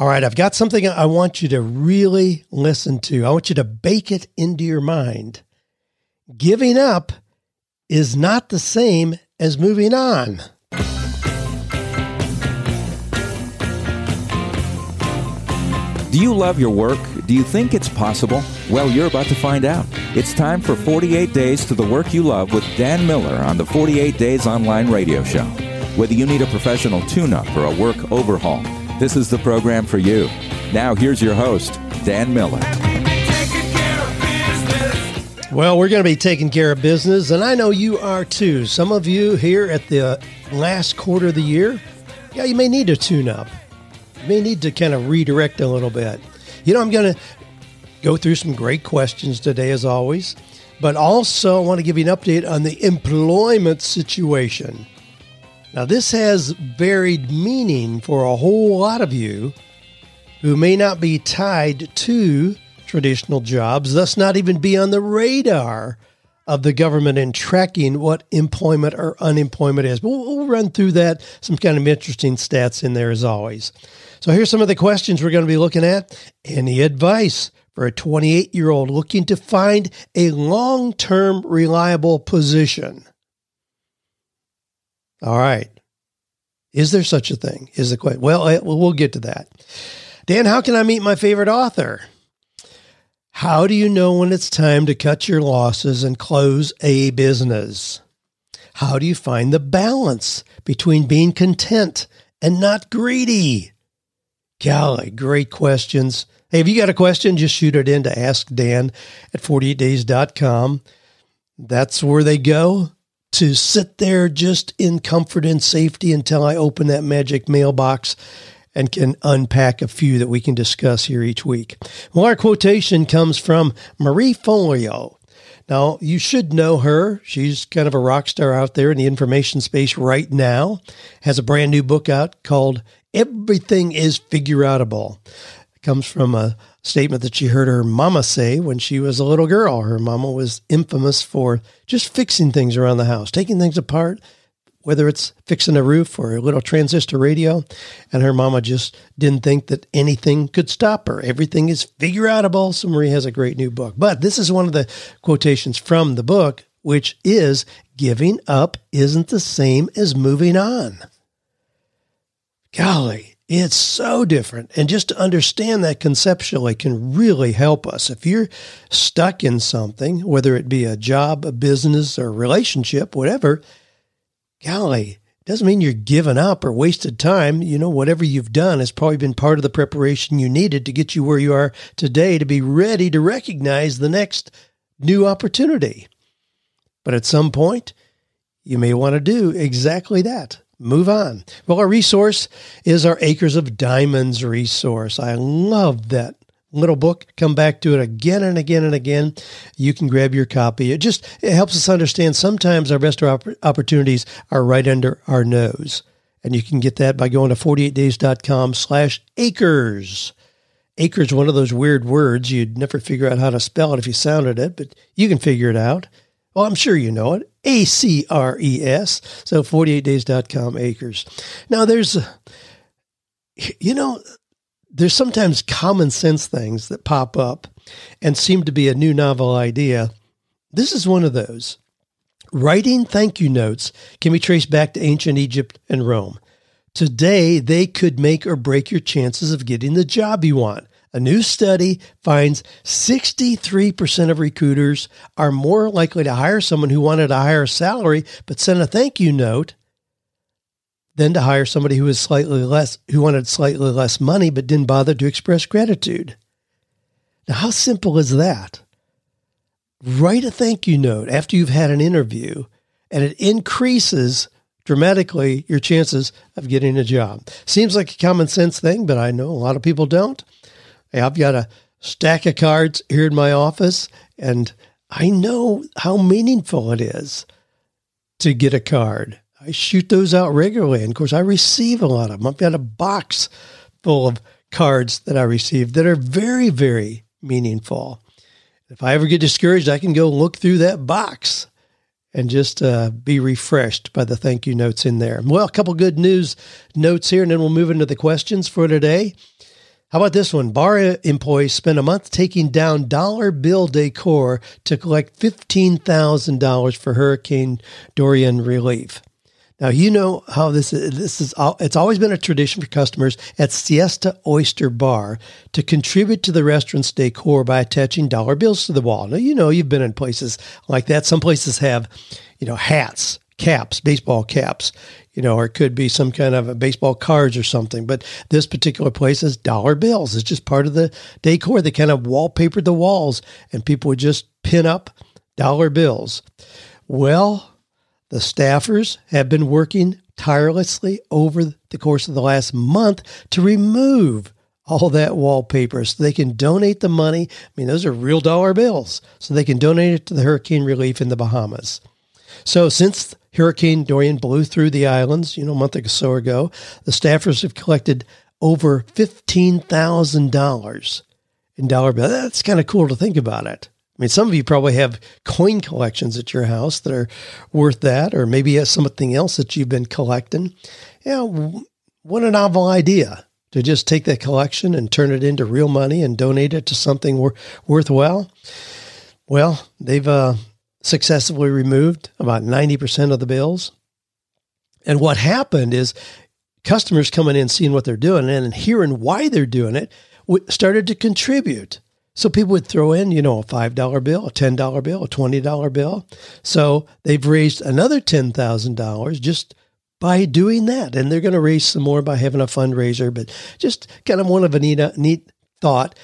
All right, I've got something I want you to really listen to. I want you to bake it into your mind. Giving up is not the same as moving on. Do you love your work? Do you think it's possible? Well, you're about to find out. It's time for 48 Days to the Work You Love with Dan Miller on the 48 Days Online Radio Show. Whether you need a professional tune up or a work overhaul, this is the program for you. Now, here's your host, Dan Miller. Well, we're going to be taking care of business, and I know you are too. Some of you here at the last quarter of the year, yeah, you may need a tune up You may need to kind of redirect a little bit. You know, I'm going to go through some great questions today, as always, but also I want to give you an update on the employment situation. Now, this has varied meaning for a whole lot of you who may not be tied to traditional jobs, thus, not even be on the radar of the government in tracking what employment or unemployment is. But we'll, we'll run through that, some kind of interesting stats in there as always. So here's some of the questions we're going to be looking at. Any advice for a 28 year old looking to find a long term reliable position? All right. Is there such a thing? Is the question. Eh, well, we'll get to that. Dan, how can I meet my favorite author? How do you know when it's time to cut your losses and close a business? How do you find the balance between being content and not greedy? Golly, great questions. Hey, if you got a question, just shoot it in to ask Dan at 48days.com. That's where they go to sit there just in comfort and safety until I open that magic mailbox and can unpack a few that we can discuss here each week. Well, our quotation comes from Marie Forleo. Now, you should know her. She's kind of a rock star out there in the information space right now. Has a brand new book out called Everything is Figure Outable. It comes from a statement that she heard her mama say when she was a little girl. Her mama was infamous for just fixing things around the house, taking things apart, whether it's fixing a roof or a little transistor radio. And her mama just didn't think that anything could stop her. Everything is figure outable. So Marie has a great new book. But this is one of the quotations from the book, which is giving up isn't the same as moving on. Golly, it's so different. And just to understand that conceptually can really help us. If you're stuck in something, whether it be a job, a business, or a relationship, whatever, golly, doesn't mean you're giving up or wasted time. You know, whatever you've done has probably been part of the preparation you needed to get you where you are today to be ready to recognize the next new opportunity. But at some point, you may want to do exactly that. Move on. Well, our resource is our Acres of Diamonds resource. I love that little book. Come back to it again and again and again. You can grab your copy. It just it helps us understand sometimes our best opportunities are right under our nose. And you can get that by going to 48days.com slash acres. Acres, one of those weird words. You'd never figure out how to spell it if you sounded it, but you can figure it out. Well, I'm sure you know it. A C R E S. So 48days.com acres. Now, there's, you know, there's sometimes common sense things that pop up and seem to be a new novel idea. This is one of those. Writing thank you notes can be traced back to ancient Egypt and Rome. Today, they could make or break your chances of getting the job you want. A new study finds 63% of recruiters are more likely to hire someone who wanted a higher salary but sent a thank you note than to hire somebody who was slightly less, who wanted slightly less money but didn't bother to express gratitude. Now, how simple is that? Write a thank you note after you've had an interview, and it increases dramatically your chances of getting a job. Seems like a common sense thing, but I know a lot of people don't. I've got a stack of cards here in my office, and I know how meaningful it is to get a card. I shoot those out regularly. And of course, I receive a lot of them. I've got a box full of cards that I receive that are very, very meaningful. If I ever get discouraged, I can go look through that box and just uh, be refreshed by the thank you notes in there. Well, a couple good news notes here, and then we'll move into the questions for today. How about this one? Bar employees spent a month taking down dollar bill decor to collect $15,000 for Hurricane Dorian relief. Now you know how this is. This is it's always been a tradition for customers at Siesta Oyster Bar to contribute to the restaurant's decor by attaching dollar bills to the wall. Now you know you've been in places like that. Some places have, you know, hats, caps, baseball caps, you know, or it could be some kind of baseball cards or something. But this particular place is dollar bills. It's just part of the decor. They kind of wallpapered the walls, and people would just pin up dollar bills. Well, the staffers have been working tirelessly over the course of the last month to remove all that wallpaper so they can donate the money. I mean, those are real dollar bills, so they can donate it to the hurricane relief in the Bahamas. So, since Hurricane Dorian blew through the islands, you know, a month or so ago, the staffers have collected over $15,000 in dollar bills. That's kind of cool to think about it. I mean, some of you probably have coin collections at your house that are worth that, or maybe something else that you've been collecting. Yeah, what a novel idea to just take that collection and turn it into real money and donate it to something wor- worthwhile. Well, they've uh, successfully removed about 90% of the bills. And what happened is customers coming in, seeing what they're doing, and hearing why they're doing it, started to contribute. So people would throw in, you know, a $5 bill, a $10 bill, a $20 bill. So they've raised another $10,000 just by doing that. And they're going to raise some more by having a fundraiser, but just kind of one of a neat, uh, neat thought.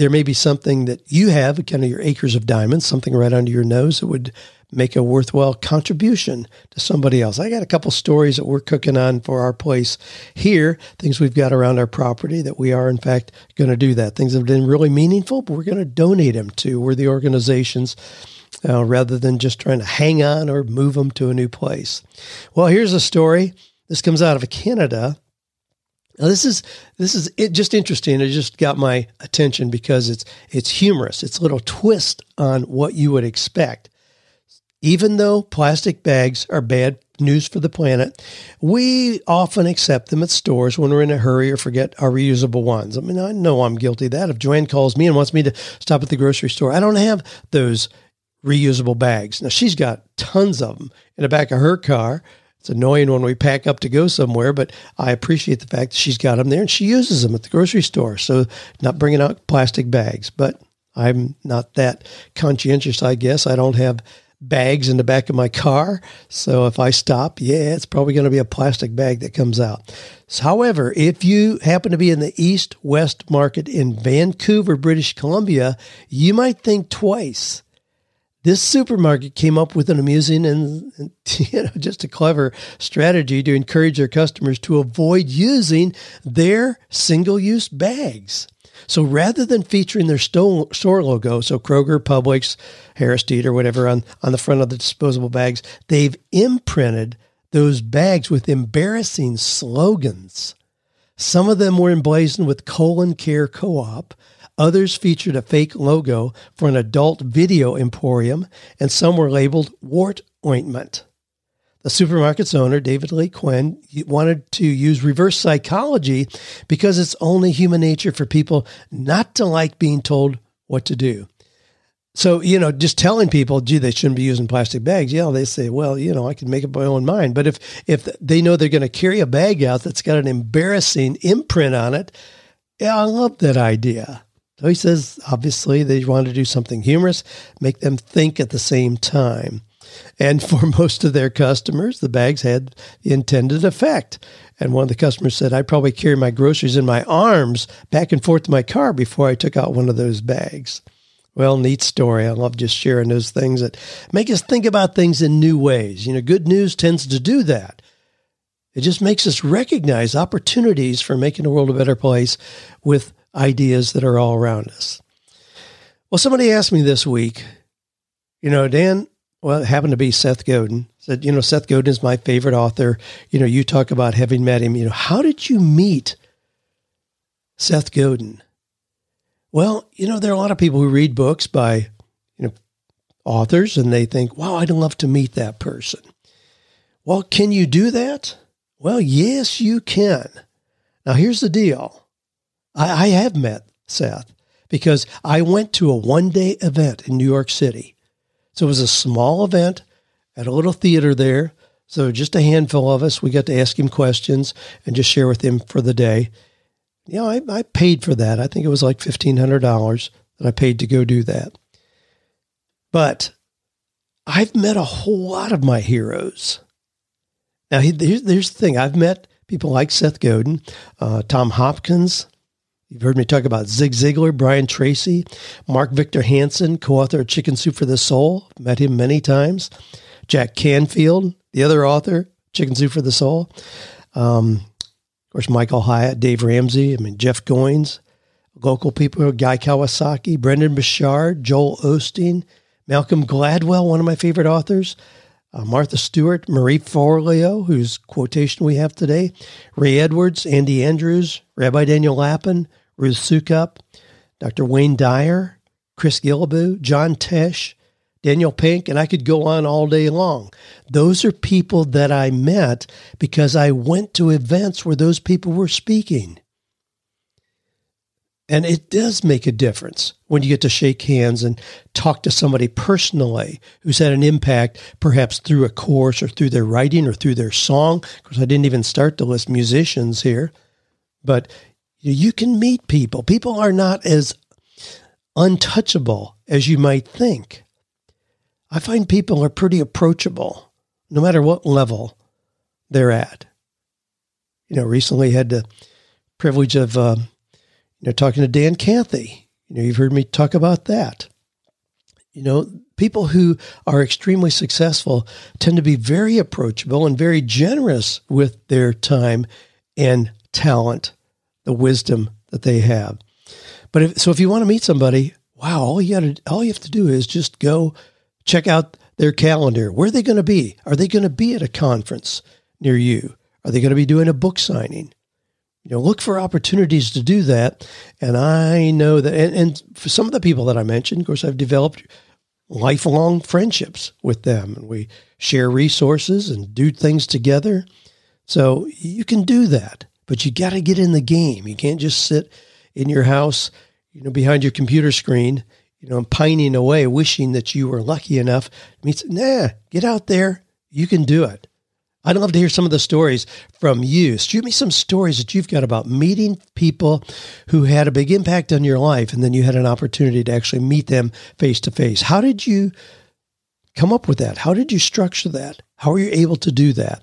There may be something that you have, kind of your acres of diamonds, something right under your nose that would make a worthwhile contribution to somebody else. I got a couple stories that we're cooking on for our place here, things we've got around our property that we are, in fact, going to do that. Things that have been really meaningful, but we're going to donate them to We're the organizations. Uh, rather than just trying to hang on or move them to a new place. Well, here's a story. This comes out of Canada. Now, this is this is it just interesting. It just got my attention because it's it's humorous. It's a little twist on what you would expect. Even though plastic bags are bad news for the planet, we often accept them at stores when we're in a hurry or forget our reusable ones. I mean, I know I'm guilty of that. If Joanne calls me and wants me to stop at the grocery store, I don't have those reusable bags. Now, she's got tons of them in the back of her car. It's annoying when we pack up to go somewhere, but I appreciate the fact that she's got them there and she uses them at the grocery store. So, not bringing out plastic bags, but I'm not that conscientious, I guess. I don't have bags in the back of my car. So if I stop, yeah, it's probably going to be a plastic bag that comes out. However, if you happen to be in the East West market in Vancouver, British Columbia, you might think twice. This supermarket came up with an amusing and, and you know just a clever strategy to encourage their customers to avoid using their single-use bags. So rather than featuring their store logo, so Kroger, Publix, Harris Teeter, whatever on, on the front of the disposable bags, they've imprinted those bags with embarrassing slogans. Some of them were emblazoned with colon care co-op. Others featured a fake logo for an adult video emporium, and some were labeled wart ointment. The supermarket's owner, David Lee Quinn, wanted to use reverse psychology because it's only human nature for people not to like being told what to do. So, you know, just telling people, gee, they shouldn't be using plastic bags. Yeah, they say, well, you know, I can make up my own mind. But if if they know they're going to carry a bag out that's got an embarrassing imprint on it, yeah, I love that idea. So he says, obviously, they want to do something humorous, make them think at the same time. And for most of their customers, the bags had the intended effect. And one of the customers said, I probably carry my groceries in my arms back and forth to my car before I took out one of those bags. Well, neat story. I love just sharing those things that make us think about things in new ways. You know, good news tends to do that. It just makes us recognize opportunities for making the world a better place with ideas that are all around us. Well, somebody asked me this week, you know, Dan, well, it happened to be Seth Godin. Said, you know, Seth Godin is my favorite author. You know, you talk about having met him. You know, how did you meet Seth Godin? Well, you know, there are a lot of people who read books by, you know, authors and they think, wow, I'd love to meet that person. Well, can you do that? Well, yes, you can. Now, here's the deal I, I have met Seth because I went to a one day event in New York City. So it was a small event at a little theater there. So just a handful of us, we got to ask him questions and just share with him for the day. You know, I, I paid for that. I think it was like $1,500 that I paid to go do that. But I've met a whole lot of my heroes. Now, here's, the thing I've met people like Seth Godin, uh, Tom Hopkins. You've heard me talk about Zig Ziglar, Brian Tracy, Mark Victor Hansen, co author of Chicken Soup for the Soul. Met him many times. Jack Canfield, the other author, Chicken Soup for the Soul. Um, of course, Michael Hyatt, Dave Ramsey, I mean, Jeff Goins, local people, Guy Kawasaki, Brendon Burchard, Joel Osteen, Malcolm Gladwell, one of my favorite authors, uh, Martha Stewart, Marie Forleo, whose quotation we have today, Ray Edwards, Andy Andrews, Rabbi Daniel Lapin, Ruth Soukup, Dr. Wayne Dyer, Chris Guillebeau, John Tesh, Daniel Pink, and I could go on all day long. Those are people that I met because I went to events where those people were speaking. And it does make a difference when you get to shake hands and talk to somebody personally who's had an impact, perhaps through a course or through their writing or through their song. Because I didn't even start to list musicians here, but you can meet people. People are not as untouchable as you might think. I find people are pretty approachable no matter what level they're at. You know, recently had the privilege of, uh, you know, talking to Dan Cathy. You know, you've heard me talk about that. You know, people who are extremely successful tend to be very approachable and very generous with their time and talent, the wisdom that they have. But if, so if you want to meet somebody, wow, all you got all you have to do is just go check out their calendar. Where are they going to be? Are they going to be at a conference near you? Are they going to be doing a book signing? You know, look for opportunities to do that. And I know that, and, and for some of the people that I mentioned, of course, I've developed lifelong friendships with them, and we share resources and do things together. So you can do that, but you got to get in the game. You can't just sit in your house, you know, behind your computer screen you know, pining away, wishing that you were lucky enough. Means, nah, get out there. You can do it. I'd love to hear some of the stories from you. Shoot me some stories that you've got about meeting people who had a big impact on your life, and then you had an opportunity to actually meet them face to face. How did you come up with that? How did you structure that? How are you able to do that?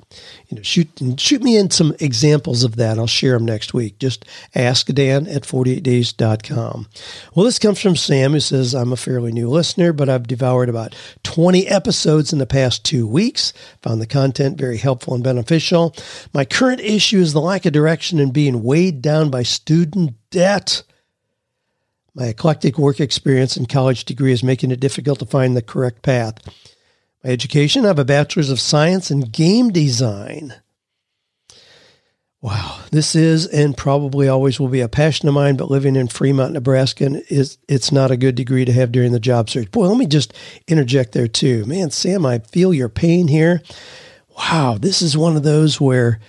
You know, shoot shoot me in some examples of that. I'll share them next week. Just ask Dan at 48days.com. Well, this comes from Sam who says, I'm a fairly new listener, but I've devoured about 20 episodes in the past two weeks. Found the content very helpful and beneficial. My current issue is the lack of direction and being weighed down by student debt. My eclectic work experience and college degree is making it difficult to find the correct path. My education, I have a bachelor's of science in game design. Wow, this is and probably always will be a passion of mine, but living in Fremont, Nebraska is it's not a good degree to have during the job search. Boy, let me just interject there too. Man, Sam, I feel your pain here. Wow, this is one of those where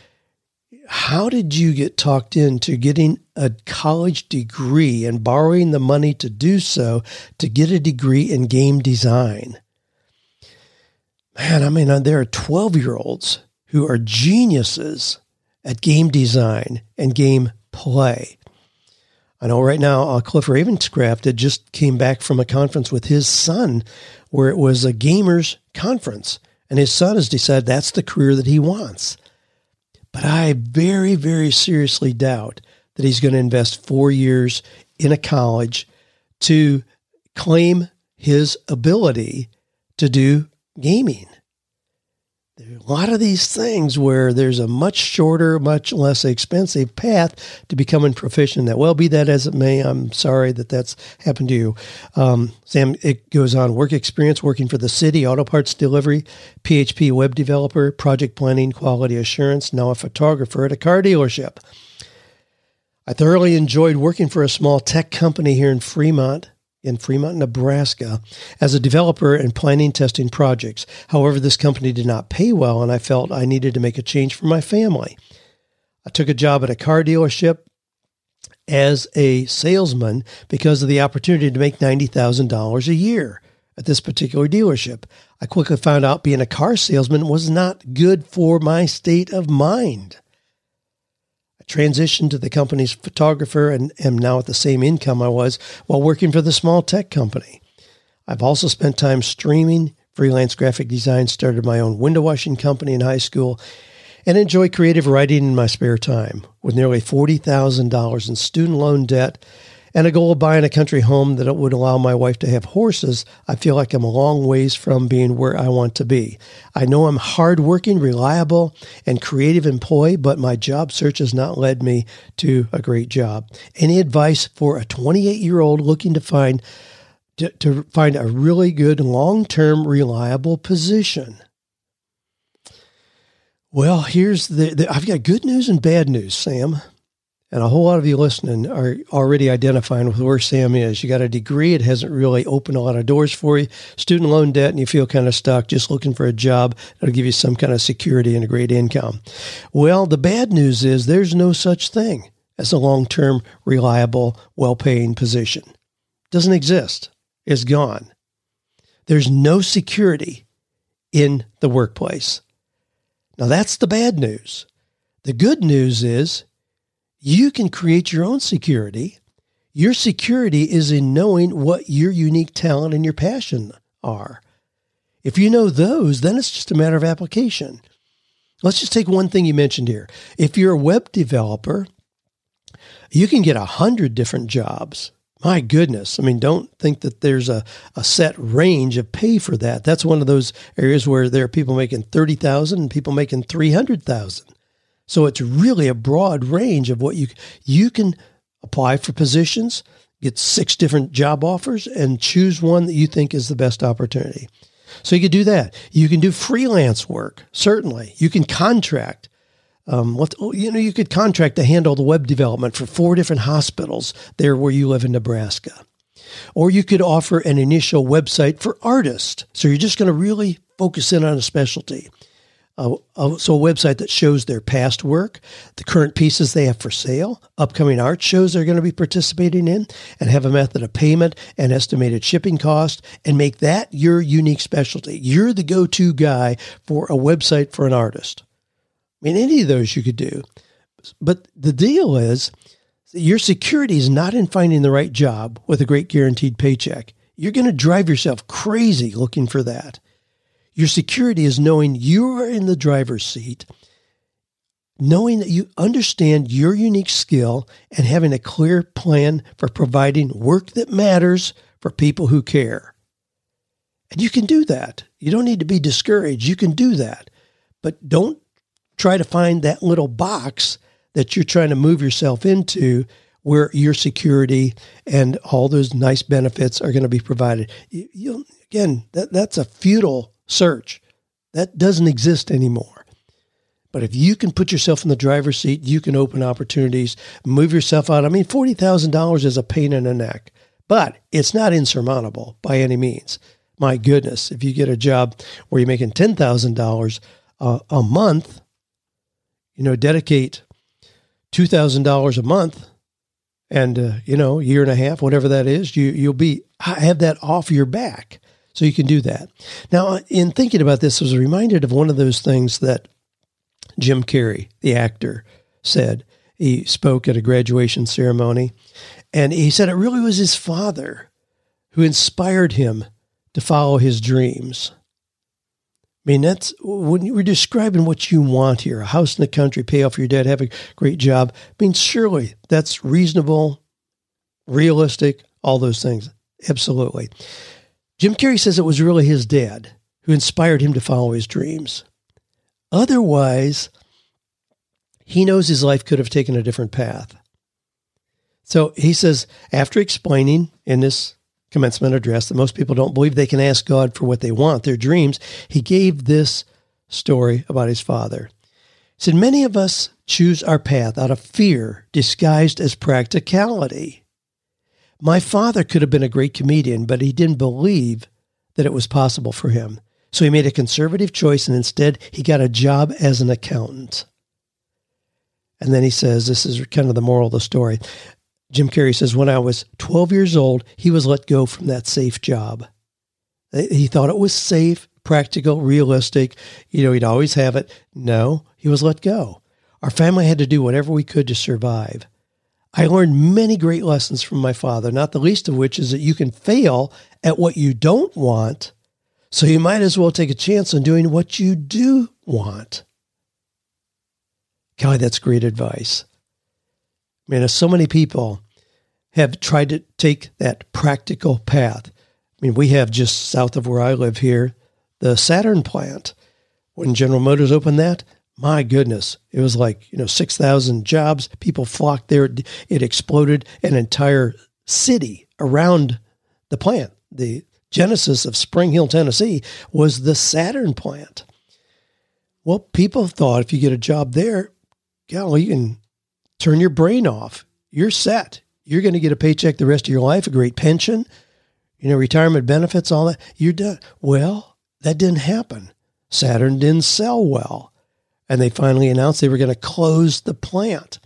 how did you get talked into getting a college degree and borrowing the money to do so to get a degree in game design? Man, I mean, uh, there are 12 year olds who are geniuses at game design and game play. I know right now, uh, Cliff Ravenscraft had just came back from a conference with his son where it was a gamers conference. And his son has decided that's the career that he wants. But I very, very seriously doubt that he's going to invest four years in a college to claim his ability to do gaming. There are a lot of these things where there's a much shorter, much less expensive path to becoming proficient that. Well, be that as it may, I'm sorry that that's happened to you. Um, Sam, it goes on work experience working for the city, auto parts delivery, PHP web developer, project planning, quality assurance, now a photographer at a car dealership. I thoroughly enjoyed working for a small tech company here in Fremont in Fremont, Nebraska, as a developer and planning testing projects. However, this company did not pay well, and I felt I needed to make a change for my family. I took a job at a car dealership as a salesman because of the opportunity to make $90,000 a year at this particular dealership. I quickly found out being a car salesman was not good for my state of mind. Transitioned to the company's photographer and am now at the same income I was while working for the small tech company. I've also spent time streaming, freelance graphic design, started my own window washing company in high school, and enjoy creative writing in my spare time. With nearly $40,000 in student loan debt and a goal of buying a country home that would allow my wife to have horses, I feel like I'm a long ways from being where I want to be. I know I'm hardworking, reliable, and creative employee, but my job search has not led me to a great job. Any advice for a 28 year old looking to find to, to find a really good long-term reliable position? Well, here's the, the, I've got good news and bad news, Sam. And a whole lot of you listening are already identifying with where Sam is. You got a degree, it hasn't really opened a lot of doors for you. Student loan debt, and you feel kind of stuck just looking for a job that'll give you some kind of security and a great income. Well, the bad news is there's no such thing as a long term, reliable, well paying position. doesn't exist, it's gone. There's no security in the workplace. Now, that's the bad news. The good news is you can create your own security. Your security is in knowing what your unique talent and your passion are. If you know those, then it's just a matter of application. Let's just take one thing you mentioned here. If you're a web developer, you can get a hundred different jobs my goodness. I mean, don't think that there's a, a set range of pay for that. That's one of those areas where there are people making 30,000 and people making 300,000. So it's really a broad range of what you you can apply for positions, get six different job offers and choose one that you think is the best opportunity. So you could do that. You can do freelance work, certainly. You can contract. Um, what oh, you know, you could contract to handle the web development for four different hospitals there where you live in Nebraska, or you could offer an initial website for artists. So you're just going to really focus in on a specialty. Uh, so a website that shows their past work, the current pieces they have for sale, upcoming art shows they're going to be participating in, and have a method of payment and estimated shipping cost, and make that your unique specialty. You're the go-to guy for a website for an artist. I mean, any of those you could do. But the deal is your security is not in finding the right job with a great guaranteed paycheck. You're going to drive yourself crazy looking for that. Your security is knowing you are in the driver's seat, knowing that you understand your unique skill, and having a clear plan for providing work that matters for people who care. And you can do that. You don't need to be discouraged. You can do that. But don't try to find that little box that you're trying to move yourself into where your security and all those nice benefits are going to be provided. You, again, that, that's a futile search. That doesn't exist anymore. But if you can put yourself in the driver's seat, you can open opportunities, move yourself out. I mean, $40,000 is a pain in the neck, but it's not insurmountable by any means. My goodness, if you get a job where you're making $10,000 uh, a month, you know, dedicate $2,000 a month and, uh, you know, year and a half, whatever that is, you, you'll be, have that off your back. So you can do that. Now, in thinking about this, I was reminded of one of those things that Jim Carrey, the actor, said. He spoke at a graduation ceremony, and he said it really was his father who inspired him to follow his dreams. I mean, that's when you were describing what you want here a house in the country, pay off your debt, have a great job. I mean, surely that's reasonable, realistic, all those things. Absolutely. Jim Carrey says it was really his dad who inspired him to follow his dreams. Otherwise, he knows his life could have taken a different path. So he says, after explaining in this commencement address that most people don't believe they can ask God for what they want, their dreams, he gave this story about his father. He said, Many of us choose our path out of fear disguised as practicality. My father could have been a great comedian, but he didn't believe that it was possible for him. So he made a conservative choice and instead he got a job as an accountant. And then he says, this is kind of the moral of the story. Jim Carrey says, when I was 12 years old, he was let go from that safe job. He thought it was safe, practical, realistic. You know, he'd always have it. No, he was let go. Our family had to do whatever we could to survive. I learned many great lessons from my father, not the least of which is that you can fail at what you don't want, so you might as well take a chance on doing what you do want. Golly, that's great advice. Man, so many people have tried to take that practical path. I mean, we have just south of where I live here, the Saturn plant. When General Motors opened that, my goodness, it was like, you know, 6,000 jobs. People flocked there. It exploded an entire city around the plant. The genesis of Spring Hill, Tennessee was the Saturn plant. Well, people thought if you get a job there, golly, you can turn your brain off. You're set. You're going to get a paycheck the rest of your life, a great pension, you know, retirement benefits, all that. You're done. Well, that didn't happen. Saturn didn't sell well. And they finally announced they were going to close the plant.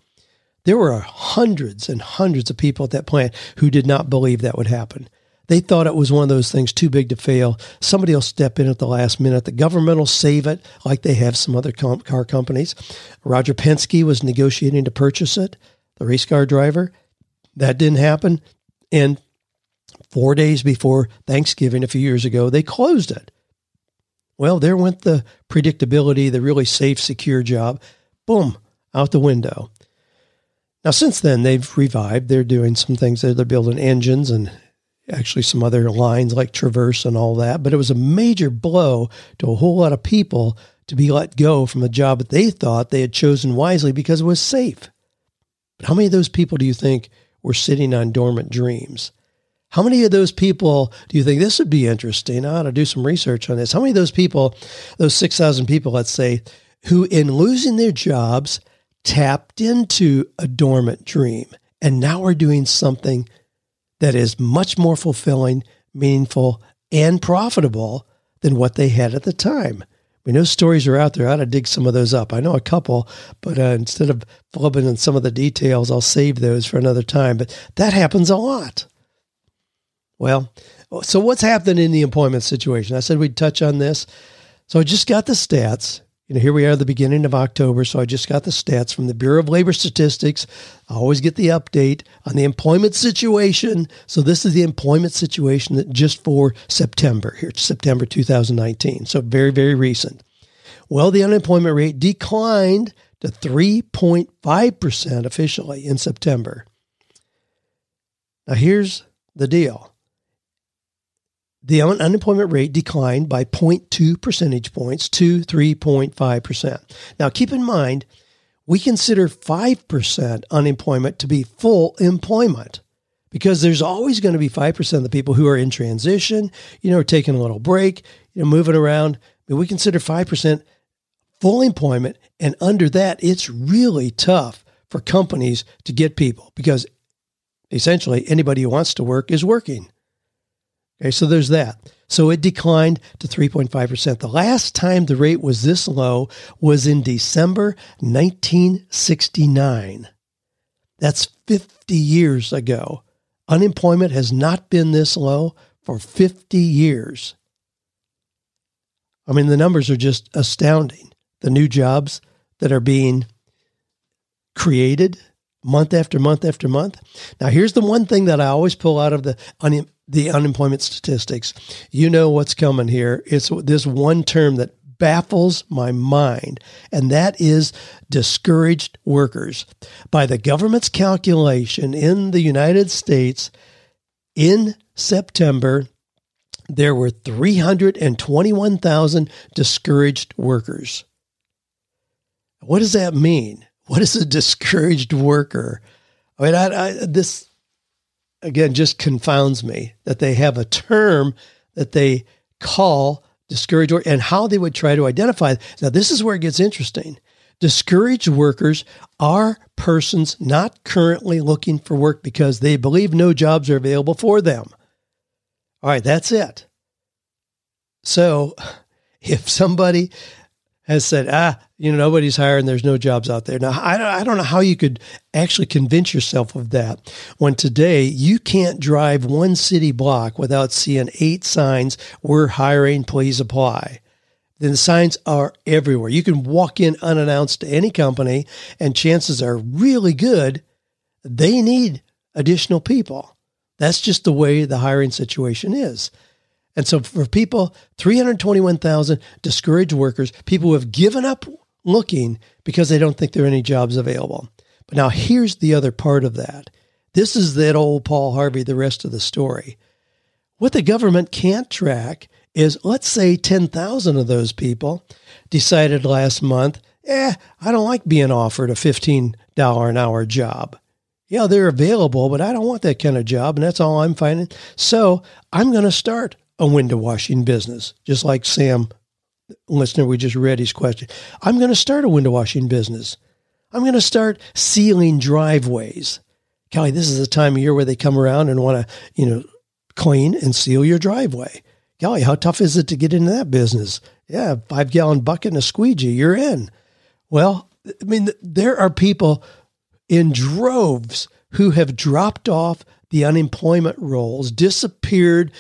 There were hundreds and hundreds of people at that plant who did not believe that would happen. They thought it was one of those things too big to fail. Somebody will step in at the last minute. The government will save it, like they have some other car companies. Roger Penske was negotiating to purchase it, the race car driver. That didn't happen. And four days before Thanksgiving a few years ago, they closed it. Well, there went the predictability, the really safe, secure job. Boom, out the window. Now, since then, they've revived. They're doing some things. They're building engines and actually some other lines like Traverse and all that. But it was a major blow to a whole lot of people to be let go from a job that they thought they had chosen wisely because it was safe. But how many of those people do you think were sitting on dormant dreams? How many of those people do you think this would be interesting? I ought to do some research on this. How many of those people, those 6,000 people, let's say, who in losing their jobs tapped into a dormant dream and now are doing something that is much more fulfilling, meaningful, and profitable than what they had at the time. We know stories are out there. I ought to dig some of those up. I know a couple, but uh, instead of flubbing in some of the details, I'll save those for another time. But that happens a lot. Well, so what's happened in the employment situation? I said we'd touch on this. So I just got the stats you know, here we are at the beginning of October, so I just got the stats from the Bureau of Labor Statistics. I always get the update on the employment situation. So this is the employment situation that just for September, here September 2019. So very, very recent. Well, the unemployment rate declined to 3.5% officially in September. Now here's the deal the un- unemployment rate declined by 0.2 percentage points to 3.5%. Now, keep in mind, we consider 5% unemployment to be full employment because there's always going to be 5% of the people who are in transition, you know, taking a little break, you know, moving around. We consider 5% full employment. And under that, it's really tough for companies to get people because essentially anybody who wants to work is working. Okay, so there's that. So it declined to 3.5%. The last time the rate was this low was in December 1969. That's 50 years ago. Unemployment has not been this low for 50 years. I mean, the numbers are just astounding. The new jobs that are being created month after month after month. Now, here's the one thing that I always pull out of the un- the unemployment statistics. You know what's coming here. It's this one term that baffles my mind, and that is discouraged workers. By the government's calculation in the United States, in September, there were 321,000 discouraged workers. What does that mean? What is a discouraged worker? I mean, I, I, this again just confounds me that they have a term that they call discouraged and how they would try to identify. Now, this is where it gets interesting. Discouraged workers are persons not currently looking for work because they believe no jobs are available for them. All right, that's it. So, if somebody has said, ah, you know, nobody's hiring. There's no jobs out there. Now, I don't, I don't know how you could actually convince yourself of that when today you can't drive one city block without seeing eight signs, we're hiring, please apply. Then the signs are everywhere. You can walk in unannounced to any company, and chances are really good they need additional people. That's just the way the hiring situation is. And so for people, 321,000 discouraged workers, people who have given up looking because they don't think there are any jobs available. But now here's the other part of that. This is that old Paul Harvey, the rest of the story. What the government can't track is let's say 10,000 of those people decided last month, eh, I don't like being offered a $15 an hour job. Yeah, they're available, but I don't want that kind of job, and that's all I'm finding. So I'm going to start a window washing business, just like Sam, listener, we just read his question. I'm going to start a window washing business. I'm going to start sealing driveways. Kelly, this is the time of year where they come around and want to, you know, clean and seal your driveway. Kelly, how tough is it to get into that business? Yeah, five gallon bucket and a squeegee, you're in. Well, I mean, there are people in droves who have dropped off the unemployment rolls, disappeared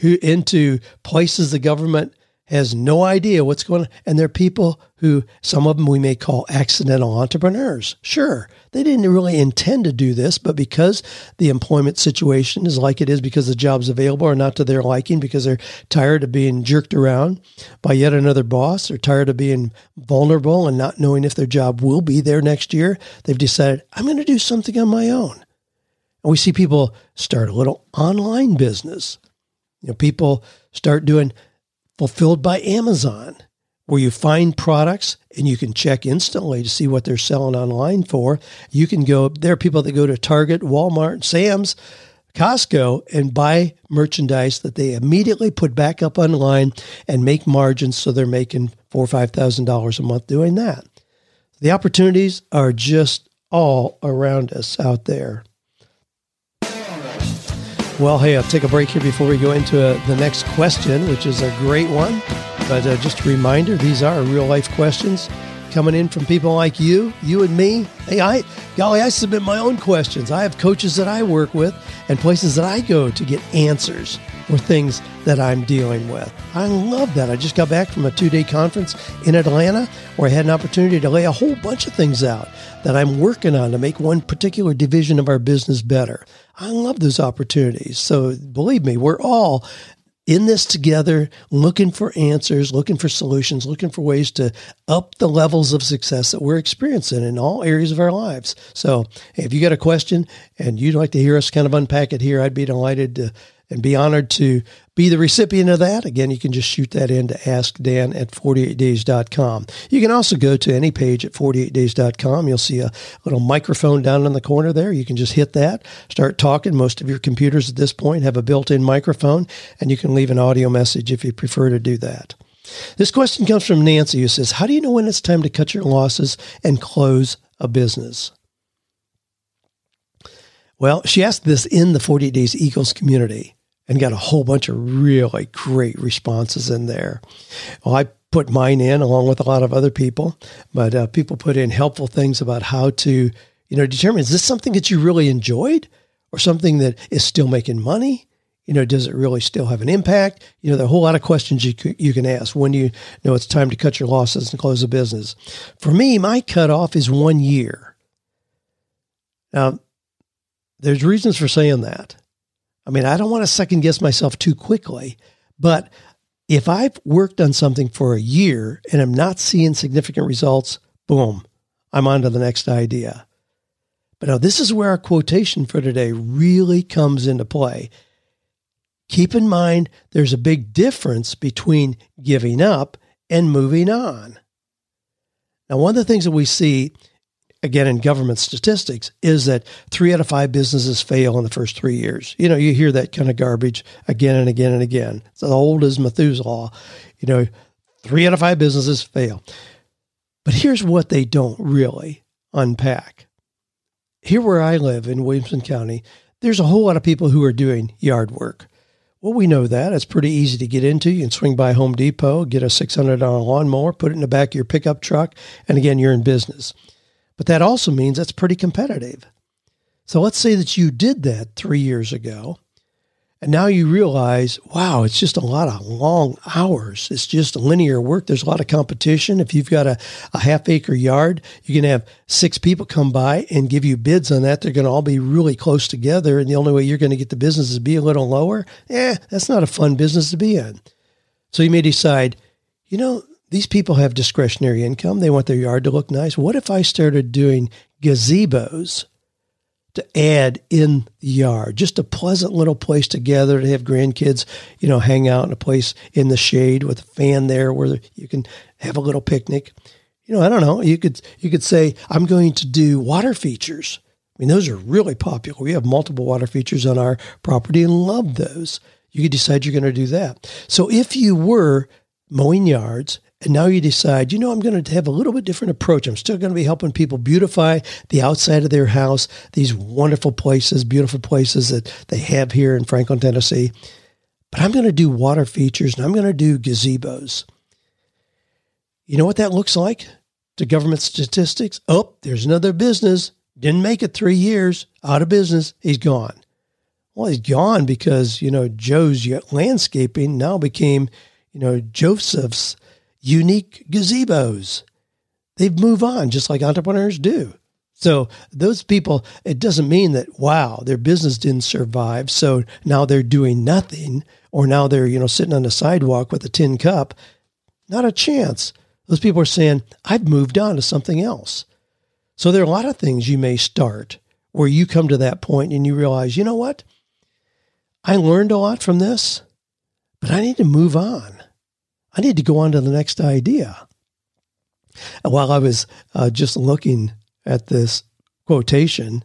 into places the government has no idea what's going on. And there are people who, some of them we may call accidental entrepreneurs. Sure, they didn't really intend to do this, but because the employment situation is like it is, because the jobs available are not to their liking, because they're tired of being jerked around by yet another boss, or tired of being vulnerable and not knowing if their job will be there next year, they've decided, I'm going to do something on my own. And we see people start a little online business you know, people start doing fulfilled by Amazon, where you find products and you can check instantly to see what they're selling online for. You can go, there are people that go to Target, Walmart, Sam's, Costco and buy merchandise that they immediately put back up online and make margins so they're making four or five thousand dollars a month doing that. The opportunities are just all around us out there. Well, hey, I'll take a break here before we go into uh, the next question, which is a great one. But uh, just a reminder, these are real life questions coming in from people like you, you and me. Hey, I, golly, I submit my own questions. I have coaches that I work with and places that I go to get answers or things that I'm dealing with. I love that. I just got back from a two day conference in Atlanta where I had an opportunity to lay a whole bunch of things out that I'm working on to make one particular division of our business better. I love those opportunities. So believe me, we're all in this together, looking for answers, looking for solutions, looking for ways to up the levels of success that we're experiencing in all areas of our lives. So, if you got a question and you'd like to hear us kind of unpack it here, I'd be delighted to and be honored to be the recipient of that. Again, you can just shoot that in to askdan at 48days.com. You can also go to any page at 48days.com. You'll see a little microphone down in the corner there. You can just hit that, start talking. Most of your computers at this point have a built in microphone, and you can leave an audio message if you prefer to do that. This question comes from Nancy, who says, How do you know when it's time to cut your losses and close a business? Well, she asked this in the 48 Days Eagles community and got a whole bunch of really great responses in there. Well, I put mine in along with a lot of other people, but uh, people put in helpful things about how to, you know, determine is this something that you really enjoyed or something that is still making money? You know, does it really still have an impact? You know, there are a whole lot of questions you, you can ask when you know it's time to cut your losses and close a business. For me, my cutoff is one year. Now, there's reasons for saying that. I mean, I don't want to second guess myself too quickly, but if I've worked on something for a year and I'm not seeing significant results, boom, I'm on to the next idea. But now this is where our quotation for today really comes into play. Keep in mind there's a big difference between giving up and moving on. Now, one of the things that we see again in government statistics is that three out of five businesses fail in the first three years. You know, you hear that kind of garbage again and again and again. It's as old as Methuselah. You know, three out of five businesses fail. But here's what they don't really unpack. Here where I live in Williamson County, there's a whole lot of people who are doing yard work. Well, we know that. It's pretty easy to get into. You can swing by Home Depot, get a $600 lawnmower, put it in the back of your pickup truck, and again, you're in business. But that also means that's pretty competitive. So let's say that you did that three years ago and now you realize, wow, it's just a lot of long hours. It's just linear work. There's a lot of competition. If you've got a, a half acre yard, you can have six people come by and give you bids on that. They're going to all be really close together. And the only way you're going to get the business is be a little lower. Eh, that's not a fun business to be in. So you may decide, you know, these people have discretionary income. They want their yard to look nice. What if I started doing gazebos? to add in the yard. Just a pleasant little place to gather to have grandkids, you know, hang out in a place in the shade with a fan there where you can have a little picnic. You know, I don't know. You could you could say I'm going to do water features. I mean, those are really popular. We have multiple water features on our property and love those. You could decide you're going to do that. So if you were mowing yards and now you decide, you know, I'm going to have a little bit different approach. I'm still going to be helping people beautify the outside of their house, these wonderful places, beautiful places that they have here in Franklin, Tennessee. But I'm going to do water features and I'm going to do gazebos. You know what that looks like to government statistics? Oh, there's another business. Didn't make it three years, out of business. He's gone. Well, he's gone because, you know, Joe's landscaping now became, you know, Joseph's unique gazebos. They move on just like entrepreneurs do. So those people, it doesn't mean that wow, their business didn't survive, so now they're doing nothing, or now they're you know sitting on the sidewalk with a tin cup. Not a chance. Those people are saying, I've moved on to something else. So there are a lot of things you may start where you come to that point and you realize, you know what? I learned a lot from this, but I need to move on. I need to go on to the next idea. And While I was uh, just looking at this quotation,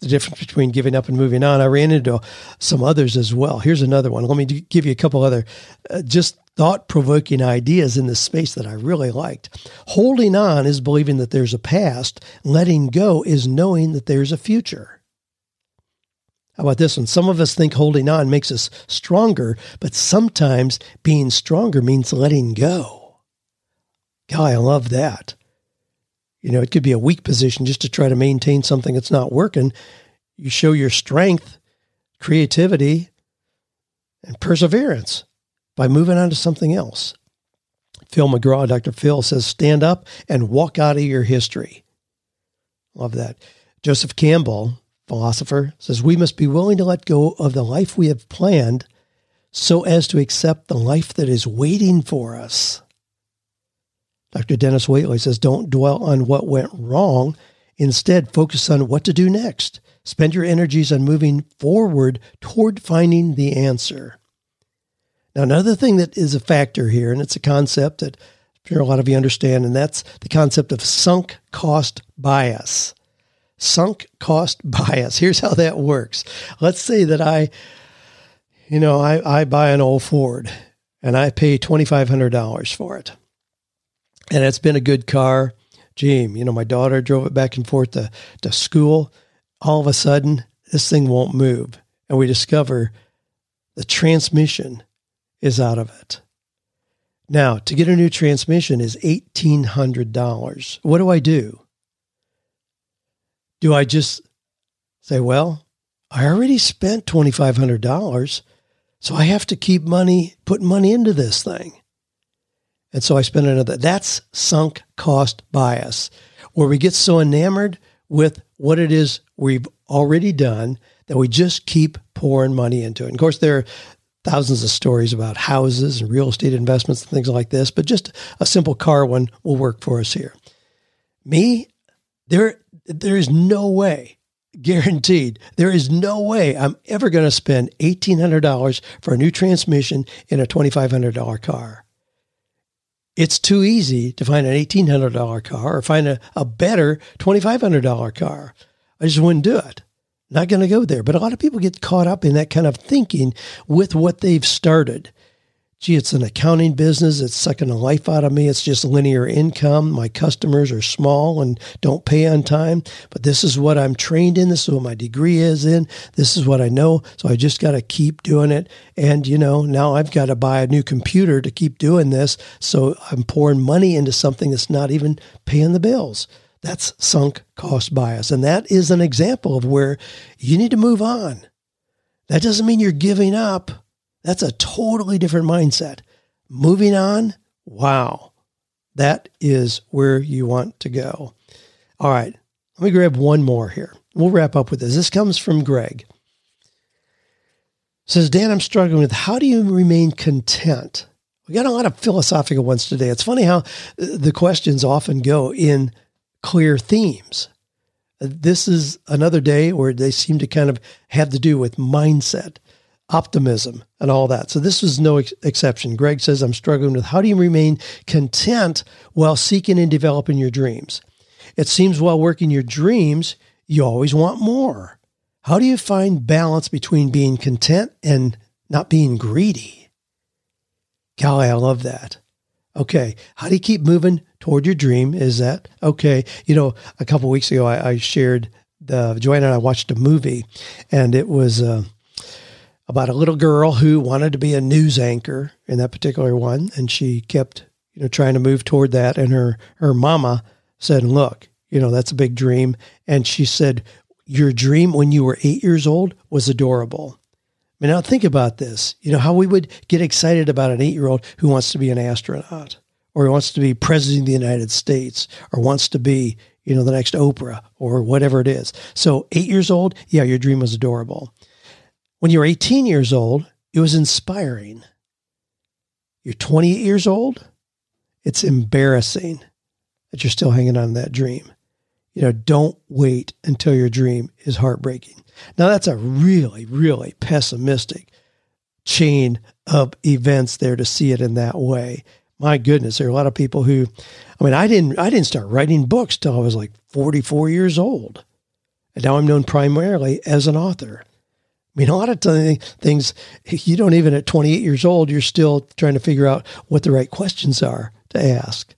the difference between giving up and moving on, I ran into some others as well. Here's another one. Let me give you a couple other uh, just thought provoking ideas in this space that I really liked. Holding on is believing that there's a past, letting go is knowing that there's a future. How about this one? Some of us think holding on makes us stronger, but sometimes being stronger means letting go. God, I love that. You know, it could be a weak position just to try to maintain something that's not working. You show your strength, creativity, and perseverance by moving on to something else. Phil McGraw, Dr. Phil says, stand up and walk out of your history. Love that. Joseph Campbell, philosopher, says we must be willing to let go of the life we have planned so as to accept the life that is waiting for us. Dr. Dennis Waitley says don't dwell on what went wrong. Instead, focus on what to do next. Spend your energies on moving forward toward finding the answer. Now, another thing that is a factor here, and it's a concept that I'm sure a lot of you understand, and that's the concept of sunk cost bias sunk cost bias. Here's how that works. Let's say that I, you know, I, I buy an old Ford and I pay $2,500 for it. And it's been a good car. Gee, you know, my daughter drove it back and forth to, to school. All of a sudden, this thing won't move. And we discover the transmission is out of it. Now, to get a new transmission is $1,800. What do I do? Do I just say, well, I already spent $2,500, so I have to keep money, put money into this thing. And so I spend another. That's sunk cost bias, where we get so enamored with what it is we've already done that we just keep pouring money into it. And of course, there are thousands of stories about houses and real estate investments and things like this, but just a simple car one will work for us here. Me, there there is no way, guaranteed, there is no way I'm ever going to spend $1,800 for a new transmission in a $2,500 car. It's too easy to find an $1,800 car or find a, a better $2,500 car. I just wouldn't do it. Not going to go there. But a lot of people get caught up in that kind of thinking with what they've started. Gee, it's an accounting business. It's sucking the life out of me. It's just linear income. My customers are small and don't pay on time. But this is what I'm trained in. This is what my degree is in. This is what I know. So I just got to keep doing it. And, you know, now I've got to buy a new computer to keep doing this. So I'm pouring money into something that's not even paying the bills. That's sunk cost bias. And that is an example of where you need to move on. That doesn't mean you're giving up that's a totally different mindset. Moving on, wow, that is where you want to go. All right, let me grab one more here. We'll wrap up with this. This comes from Greg. says, Dan, I'm struggling with how do you remain content? We got a lot of philosophical ones today. It's funny how the questions often go in clear themes. This is another day where they seem to kind of have to do with mindset optimism and all that. So this was no ex- exception. Greg says, I'm struggling with how do you remain content while seeking and developing your dreams? It seems while working your dreams, you always want more. How do you find balance between being content and not being greedy? Golly, I love that. Okay. How do you keep moving toward your dream? Is that okay? You know, a couple weeks ago, I, I shared the Joanne and I watched a movie, and it was uh, about a little girl who wanted to be a news anchor in that particular one, and she kept you know trying to move toward that. And her her mama said, "Look, you know that's a big dream." And she said, "Your dream when you were eight years old was adorable." I mean, now think about this. You know how we would get excited about an eight year old who wants to be an astronaut, or wants to be president of the United States, or wants to be you know the next Oprah, or whatever it is. So eight years old, yeah, your dream was adorable. When you're 18 years old, it was inspiring. You're 28 years old, it's embarrassing that you're still hanging on to that dream. You know, don't wait until your dream is heartbreaking. Now, that's a really, really pessimistic chain of events there to see it in that way. My goodness, there are a lot of people who, I mean, I didn't, I didn't start writing books till I was like 44 years old. And now I'm known primarily as an author. I mean, a lot of things you don't even at 28 years old, you're still trying to figure out what the right questions are to ask.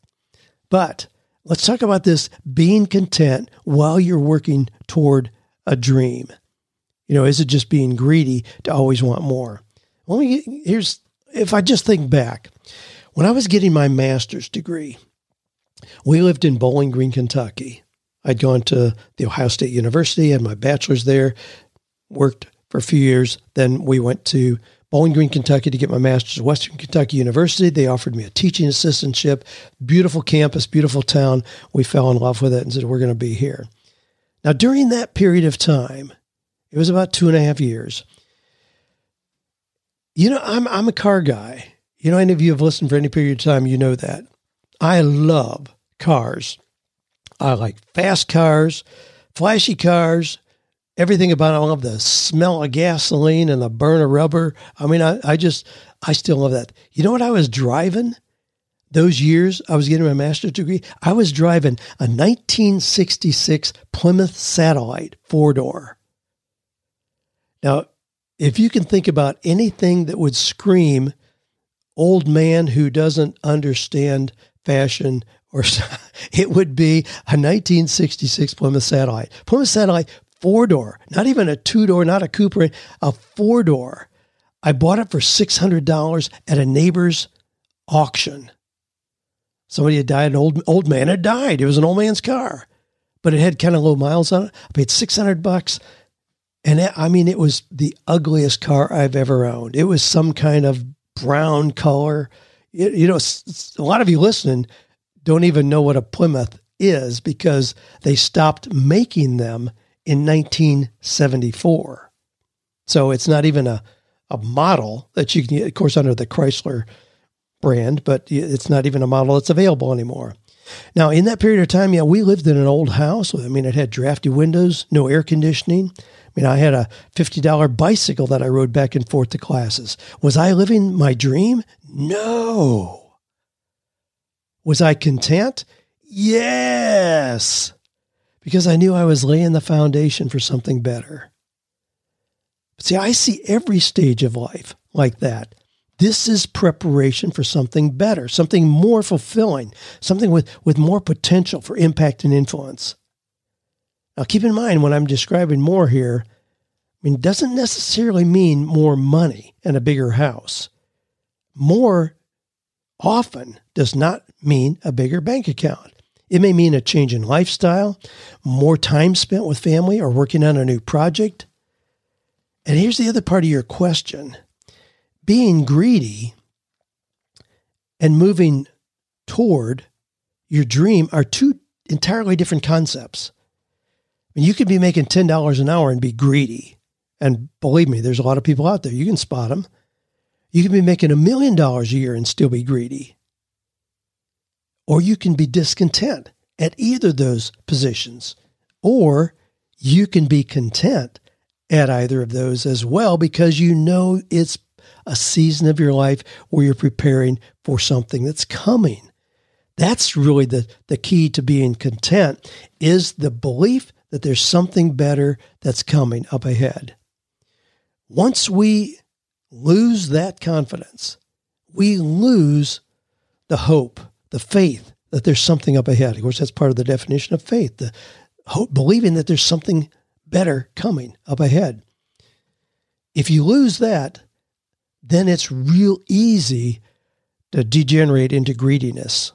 But let's talk about this being content while you're working toward a dream. You know, is it just being greedy to always want more? Let me here's if I just think back when I was getting my master's degree, we lived in Bowling Green, Kentucky. I'd gone to the Ohio State University, had my bachelor's there, worked for a few years. Then we went to Bowling Green, Kentucky to get my master's at Western Kentucky University. They offered me a teaching assistantship. Beautiful campus, beautiful town. We fell in love with it and said, we're going to be here. Now, during that period of time, it was about two and a half years. You know, I'm, I'm a car guy. You know, any of you have listened for any period of time, you know that. I love cars. I like fast cars, flashy cars, everything about it. I love the smell of gasoline and the burn of rubber. I mean, I, I just, I still love that. You know what I was driving? Those years I was getting my master's degree, I was driving a 1966 Plymouth Satellite four door. Now, if you can think about anything that would scream old man who doesn't understand fashion or it would be a 1966 Plymouth Satellite. Plymouth Satellite four door, not even a two door, not a Cooper, a four door. I bought it for $600 at a neighbor's auction. Somebody had died, an old, old man had died. It was an old man's car, but it had kind of low miles on it. I paid 600 bucks. And it, I mean, it was the ugliest car I've ever owned. It was some kind of brown color. It, you know, a lot of you listening don't even know what a Plymouth is because they stopped making them in 1974. So it's not even a, a model that you can, get, of course, under the Chrysler brand, but it's not even a model that's available anymore. Now, in that period of time, yeah, we lived in an old house. I mean, it had drafty windows, no air conditioning. I mean, I had a $50 bicycle that I rode back and forth to classes. Was I living my dream? No. Was I content? Yes because I knew I was laying the foundation for something better. But see, I see every stage of life like that. This is preparation for something better, something more fulfilling, something with, with more potential for impact and influence. Now, keep in mind when I'm describing more here, I mean, doesn't necessarily mean more money and a bigger house. More often does not mean a bigger bank account. It may mean a change in lifestyle, more time spent with family, or working on a new project. And here's the other part of your question being greedy and moving toward your dream are two entirely different concepts. You could be making $10 an hour and be greedy. And believe me, there's a lot of people out there. You can spot them. You can be making a million dollars a year and still be greedy. Or you can be discontent at either those positions. Or you can be content at either of those as well because you know it's a season of your life where you're preparing for something that's coming. That's really the, the key to being content is the belief that there's something better that's coming up ahead. Once we lose that confidence, we lose the hope, the faith that there's something up ahead. Of course, that's part of the definition of faith, the hope, believing that there's something better coming up ahead. If you lose that, then it's real easy to degenerate into greediness.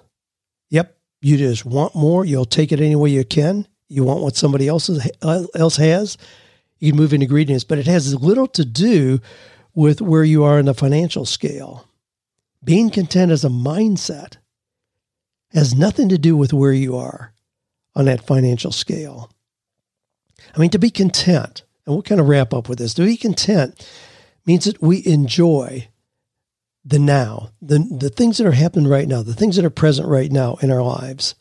Yep, you just want more. You'll take it any way you can. You want what somebody else else has. You can move into greediness, but it has little to do with where you are in the financial scale. Being content is a mindset has nothing to do with where you are on that financial scale. I mean, to be content, and we'll kind of wrap up with this to be content means that we enjoy the now, the, the things that are happening right now, the things that are present right now in our lives.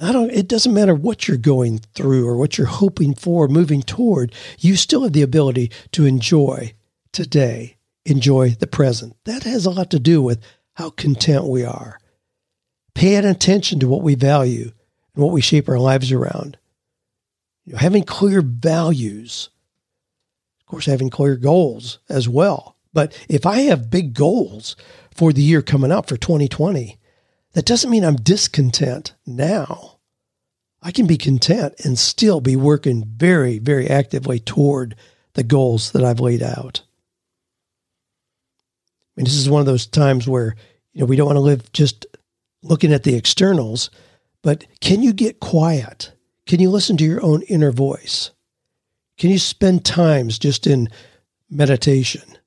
I don't, it doesn't matter what you're going through or what you're hoping for, moving toward, you still have the ability to enjoy today, enjoy the present. That has a lot to do with how content we are. Paying attention to what we value and what we shape our lives around. You know, having clear values of course, having clear goals as well. But if I have big goals for the year coming up for 2020, that doesn't mean I'm discontent now. I can be content and still be working very, very actively toward the goals that I've laid out. I mean, this is one of those times where, you know, we don't want to live just looking at the externals, but can you get quiet? Can you listen to your own inner voice? Can you spend times just in meditation?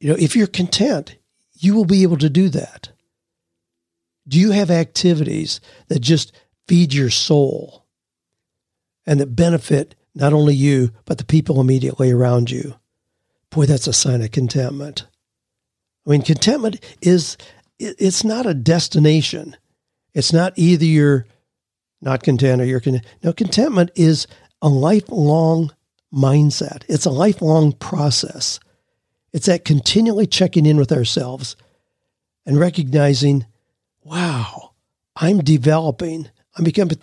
You know, if you're content, you will be able to do that. Do you have activities that just feed your soul and that benefit not only you, but the people immediately around you? Boy, that's a sign of contentment. I mean, contentment is, it's not a destination. It's not either you're not content or you're content. No, contentment is a lifelong mindset. It's a lifelong process. It's that continually checking in with ourselves and recognizing, wow, I'm developing. I'm becoming,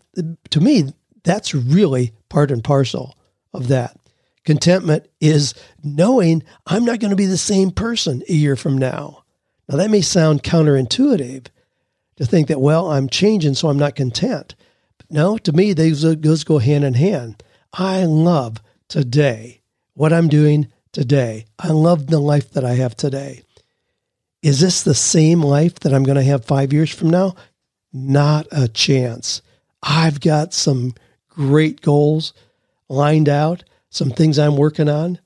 to me, that's really part and parcel of that. Contentment is knowing I'm not going to be the same person a year from now. Now, that may sound counterintuitive to think that, well, I'm changing, so I'm not content. No, to me, those, those go hand in hand. I love today, what I'm doing today. I love the life that I have today. Is this the same life that I'm going to have five years from now? Not a chance. I've got some great goals lined out, some things I'm working on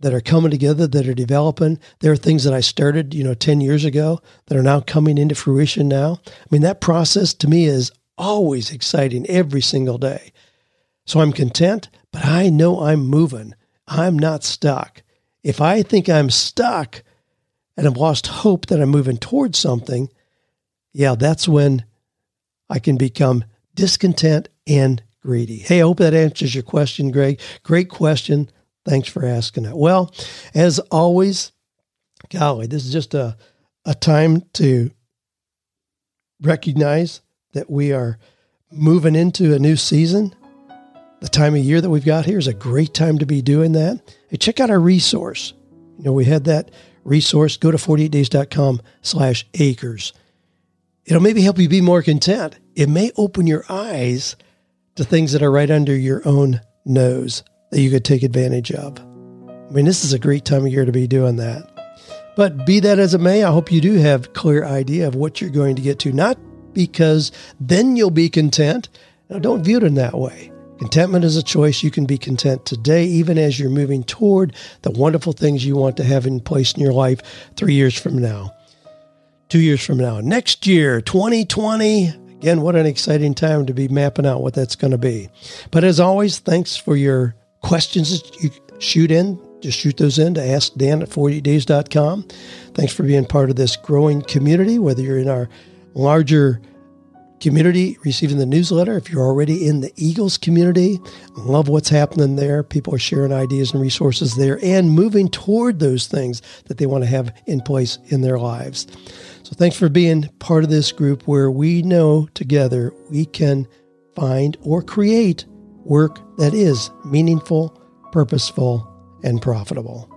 that are coming together, that are developing. There are things that I started, you know, 10 years ago that are now coming into fruition now. I mean, that process to me is always exciting every single day. So I'm content, but I know I'm moving. I'm not stuck. If I think I'm stuck and I've lost hope that I'm moving towards something, yeah, that's when I can become discontent and greedy. Hey, I hope that answers your question, Greg. Great question. Thanks for asking it. Well, as always, golly, this is just a, a time to recognize that we are moving into a new season. The time of year that we've got here is a great time to be doing that. Hey, check out our resource. You know, we had that resource, go to 48days.com slash acres. It'll maybe help you be more content. It may open your eyes to things that are right under your own nose that you could take advantage of. I mean, this is a great time of year to be doing that. But be that as it may, I hope you do have clear idea of what you're going to get to, not because then you'll be content. Now, don't view it in that way. Contentment is a choice. You can be content today, even as you're moving toward the wonderful things you want to have in place in your life three years from now, two years from now, next year, 2020. Again, what an exciting time to be mapping out what that's going to be. But as always, thanks for your questions that you shoot in. Just shoot those in to ask Dan at 48days.com. Thanks for being part of this growing community, whether you're in our larger community receiving the newsletter. If you're already in the Eagles community, love what's happening there. People are sharing ideas and resources there and moving toward those things that they want to have in place in their lives. So thanks for being part of this group where we know together we can find or create work that is meaningful, purposeful, and profitable.